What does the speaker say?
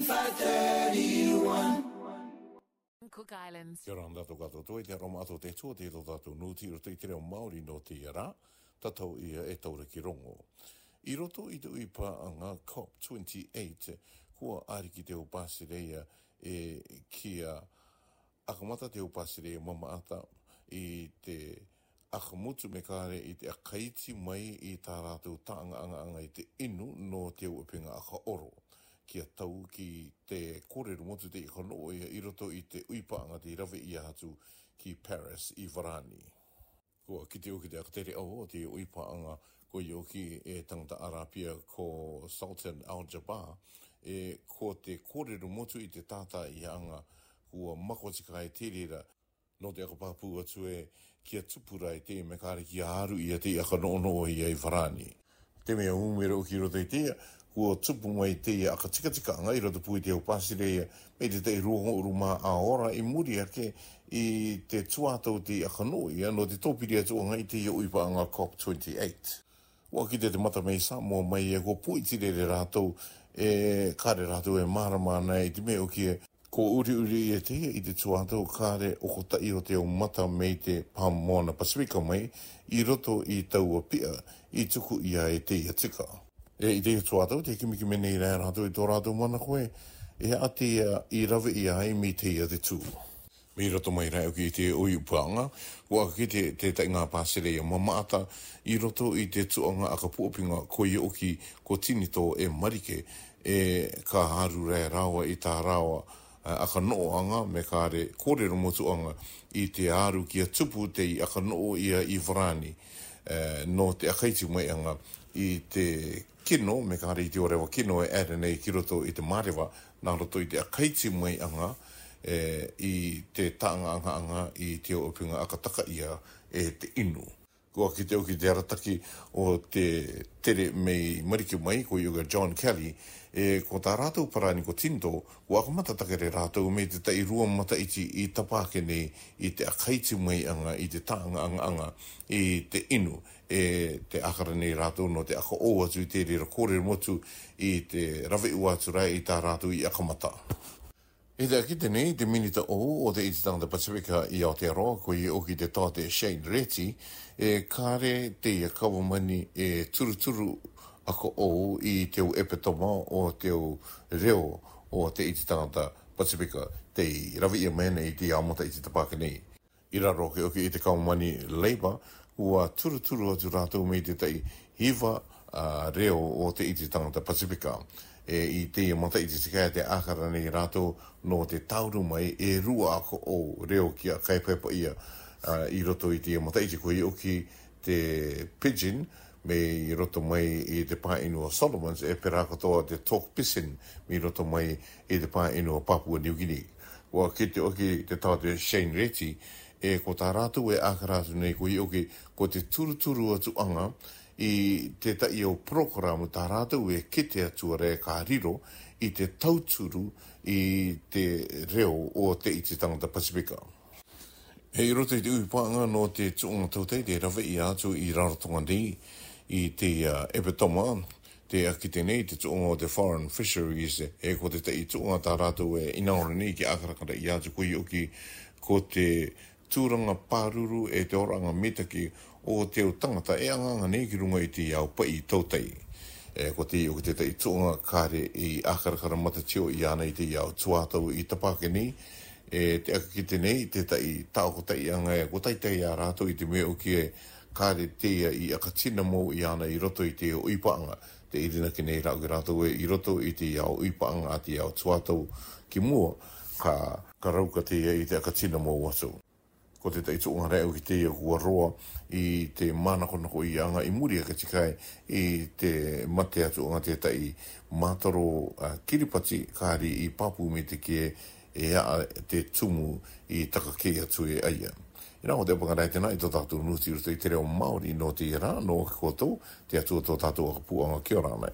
531 Cook Islands. Kia rānda tō kato tō i te aroma ato te tua te tō tātou nūti i roto i te reo Māori no te ara, tatau ia e taura ki rongo. I roto i tū i pā a ngā COP28, kua āriki te upāsireia e kia akamata te upāsireia mama ata i te akamutu me kāre i te akaiti mai i tā rātou tāanga anga anga i te inu no te upinga aka oro. Kua kia tau ki te kōrero motu te ikono o ia i roto i te uipaanga te rawe i ahatu ki Paris i Varani. Kua ki te uki te akatere au o te uipaanga ko i oki e tangata Arapia ko Sultan Al-Jabbar e ko te kōrero motu i te tātā i anga kua makotika e tērera no te ako pāpū atu e kia tupurai e te mekāre ki aru i a te akano ono o i ai Varani. Te mea umwera uki roto i te ia, ua tupu mai te ia aka tika tika anga ira te pui te au pasire ia me te te iruho uru maa a ora i muri ake i te tuatau te aka no ia no te topiri atu anga i te ia uipa anga COP28. Ua ki te te mata mei sa mua mai e ko pui tire re rātou e kare rātou e marama ana i te meo kie ko uri uri e te ia i te tuatau kare o kota i o te au mata mei te pamona pasifika mai i roto i taua pia i tuku ia e te Ia tika e i te tō atau, te kimi kimi nei rei rātou i tō rātou mana koe, e ati i rawe i ai mi te ia te tū. Mi roto mai rei ki te ui upuanga, ua ki te te ngā pāsere i a mamata, i roto i te tuanga a ka pōpinga koe oki ko tinito e marike, e ka haru rei rawa i tā rawa, a ka noanga me ka re kōrero motuanga i te aru ki a tupu te i a ka noo ia i vrani. Eh, no te akaiti mai anga i te kino, me ka hari i te orewa kino e ere nei ki roto i te marewa, nā roto i te akaiti mai anga e, i te taanga anga anga i te opinga akataka ia e te inu kua ki te oki te arataki o te tere mei mariki mai ko yoga John Kelly e ko tā rātou parani ko tindo, o aku matatake re rātou mei te tai rua mata iti i tapāke nei i te akaiti mai anga i te tānga anga anga i te inu e te akara nei rātou no te ako o atu i te rira kōrere motu i te rawe ua atu rai i tā rātou i aku mata. E te akite nei, te minita o o te ititanga te Pacifica i Aotearoa, ko i oki te tā te Shane Reti, e kare te ia kawamani e turuturu ako o i te epitoma o te reo o te ititanga te Pacifica, te ravi i mene i te amota i te tapaka nei. I raro ke oki i te kawamani Labour, ua turuturu atu rātou me te tai hiva reo o te iti tangata Pasifika e i te mata i e te sikai te ākara nei rātou no te tauru mai e rua ako o reo ki a kaipaipa ia i roto i te mata i te koe oki te pidgin me i roto mai i te pā inua Solomons e pera katoa te talk pisin me i roto mai i te pā inua Papua New Guinea. Wa ki te oki te tātu Shane Reti e ko tā rātou e ākara nei koe oki ko te turuturu atu anga i te tai o programu tā rātou e kete atua kā riro i te tauturu i te reo o te i te tangata Pasifika. Hei roto i te ui uipaanga no te tūnga tautai te rawa i atu i rarotonga nei i te uh, epitoma te akite nei te tūnga o te foreign fisheries e ko te tai tūnga tā rātou e inaore nei ki akarakara i atu kui oki ko te tūranga pāruru e te oranga metaki o te o tangata e anganga nei ki runga i te iau pa i tautai. E ko te iu ki te tai tūnga kāre i ākarakara matatio i ana i te iau tuātau i tapāke nei. E te aka ki te nei i te tai tāo ko anga e ko tai tai a rātou i te mea o kie kāre teia i akatina mō i ana i roto i te o ipaanga. Te irina ki nei rāu ki rātou e i roto i te iau ipaanga a te iau tuātau ki mua ka, ka rauka teia i te akatina mō watu ko te teitu unga reo ki te hua roa i te mana kona ko i anga i muri aka tikai i te mate atu unga te tai mātaro uh, kiripati kāri i papu me te kie e a te tumu i taka kei atu e aia. I nā o te apanga rei tēnā i tō tātou nūti uru te i te reo Māori nō te ira nō kikotou te atu o tō tātou akapuanga kia rānei.